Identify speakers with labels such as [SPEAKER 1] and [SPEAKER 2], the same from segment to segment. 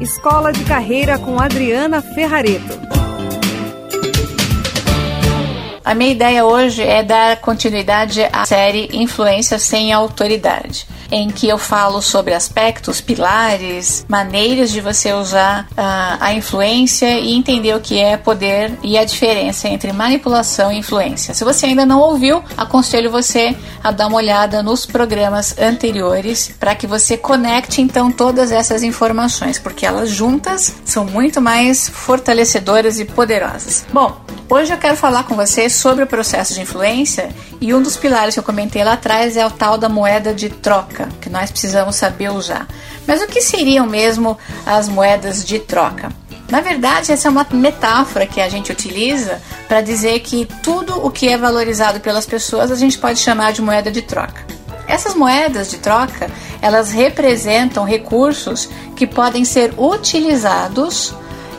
[SPEAKER 1] Escola de Carreira com Adriana Ferrareto.
[SPEAKER 2] A minha ideia hoje é dar continuidade à série Influência sem Autoridade em que eu falo sobre aspectos, pilares, maneiras de você usar uh, a influência e entender o que é poder e a diferença entre manipulação e influência. Se você ainda não ouviu, aconselho você a dar uma olhada nos programas anteriores para que você conecte então todas essas informações, porque elas juntas são muito mais fortalecedoras e poderosas. Bom, Hoje eu quero falar com você sobre o processo de influência e um dos pilares que eu comentei lá atrás é o tal da moeda de troca, que nós precisamos saber usar. Mas o que seriam mesmo as moedas de troca? Na verdade, essa é uma metáfora que a gente utiliza para dizer que tudo o que é valorizado pelas pessoas a gente pode chamar de moeda de troca. Essas moedas de troca, elas representam recursos que podem ser utilizados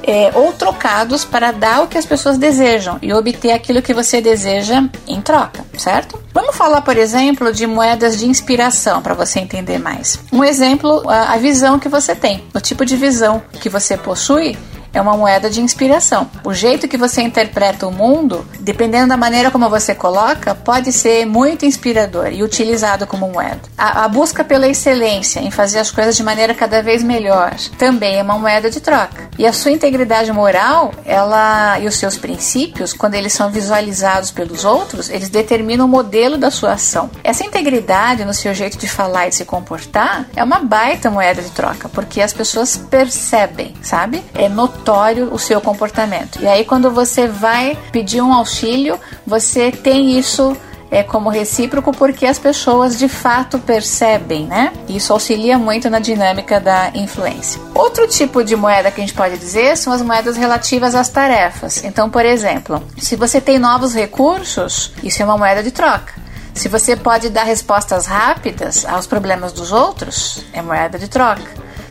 [SPEAKER 2] é, ou trocados para dar o que as pessoas desejam e obter aquilo que você deseja em troca, certo? Vamos falar, por exemplo, de moedas de inspiração para você entender mais. Um exemplo, a visão que você tem, o tipo de visão que você possui é uma moeda de inspiração. O jeito que você interpreta o mundo, dependendo da maneira como você coloca, pode ser muito inspirador e utilizado como moeda. A, a busca pela excelência, em fazer as coisas de maneira cada vez melhor, também é uma moeda de troca. E a sua integridade moral, ela e os seus princípios, quando eles são visualizados pelos outros, eles determinam o modelo da sua ação. Essa integridade no seu jeito de falar e de se comportar é uma baita moeda de troca, porque as pessoas percebem, sabe? É notório notório o seu comportamento. E aí, quando você vai pedir um auxílio, você tem isso é como recíproco porque as pessoas de fato percebem, né? Isso auxilia muito na dinâmica da influência. Outro tipo de moeda que a gente pode dizer são as moedas relativas às tarefas. Então, por exemplo, se você tem novos recursos, isso é uma moeda de troca. Se você pode dar respostas rápidas aos problemas dos outros, é moeda de troca.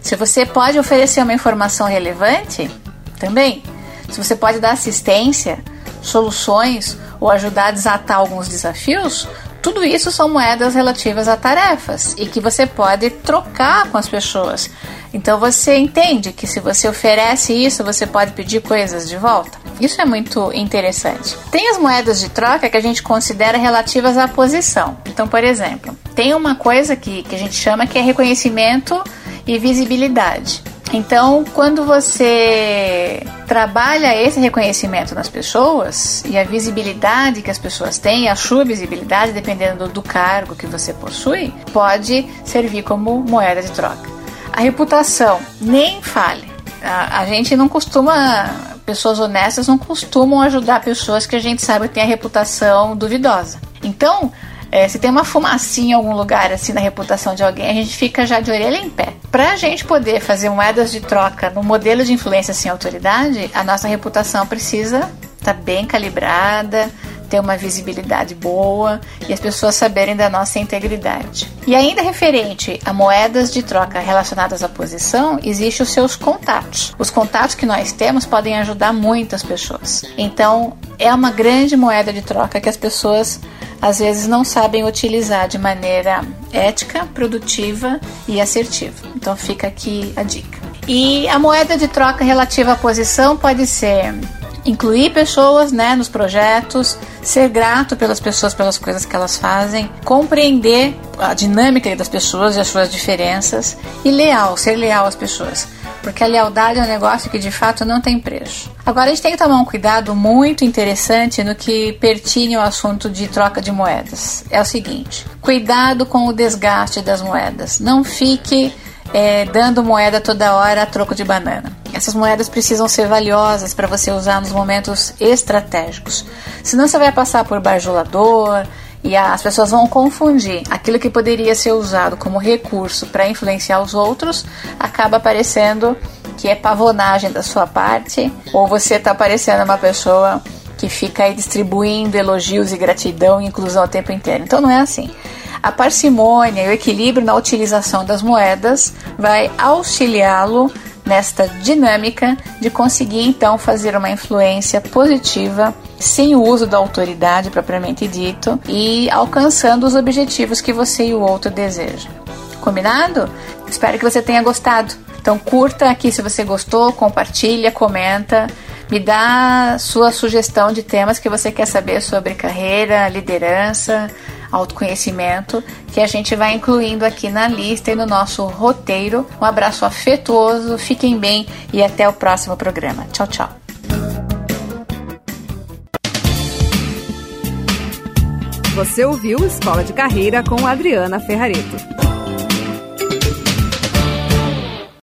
[SPEAKER 2] Se você pode oferecer uma informação relevante, também. Se você pode dar assistência, soluções ou ajudar a desatar alguns desafios, tudo isso são moedas relativas a tarefas e que você pode trocar com as pessoas. Então você entende que se você oferece isso, você pode pedir coisas de volta. Isso é muito interessante. Tem as moedas de troca que a gente considera relativas à posição. Então, por exemplo, tem uma coisa que, que a gente chama que é reconhecimento e visibilidade. Então, quando você trabalha esse reconhecimento nas pessoas e a visibilidade que as pessoas têm, a sua visibilidade, dependendo do cargo que você possui, pode servir como moeda de troca. A reputação, nem fale. A, a gente não costuma, pessoas honestas não costumam ajudar pessoas que a gente sabe que tem a reputação duvidosa. Então, é, se tem uma fumacinha em algum lugar, assim, na reputação de alguém, a gente fica já de orelha em pé. Para a gente poder fazer moedas de troca no modelo de influência sem autoridade, a nossa reputação precisa estar tá bem calibrada, ter uma visibilidade boa e as pessoas saberem da nossa integridade. E ainda referente a moedas de troca relacionadas à posição, existem os seus contatos. Os contatos que nós temos podem ajudar muitas pessoas. Então, é uma grande moeda de troca que as pessoas às vezes não sabem utilizar de maneira ética, produtiva e assertiva. Então fica aqui a dica. E a moeda de troca relativa à posição pode ser incluir pessoas né, nos projetos, ser grato pelas pessoas pelas coisas que elas fazem, compreender a dinâmica das pessoas e as suas diferenças e leal, ser leal às pessoas porque a lealdade é um negócio que de fato não tem preço. Agora a gente tem que tomar um cuidado muito interessante no que pertine ao assunto de troca de moedas. É o seguinte: cuidado com o desgaste das moedas. Não fique é, dando moeda toda hora a troco de banana. Essas moedas precisam ser valiosas para você usar nos momentos estratégicos. Senão você vai passar por bajulador e as pessoas vão confundir aquilo que poderia ser usado como recurso para influenciar os outros, acaba parecendo que é pavonagem da sua parte, ou você está parecendo uma pessoa que fica aí distribuindo elogios e gratidão e inclusão o tempo inteiro. Então não é assim. A parcimônia e o equilíbrio na utilização das moedas vai auxiliá-lo nesta dinâmica de conseguir então fazer uma influência positiva sem o uso da autoridade propriamente dito e alcançando os objetivos que você e o outro desejam. Combinado? Espero que você tenha gostado. Então curta aqui se você gostou, compartilha, comenta, me dá sua sugestão de temas que você quer saber sobre carreira, liderança, autoconhecimento, que a gente vai incluindo aqui na lista e no nosso roteiro. Um abraço afetuoso, fiquem bem e até o próximo programa. Tchau, tchau.
[SPEAKER 1] Você ouviu Escola de Carreira com Adriana Ferrareto.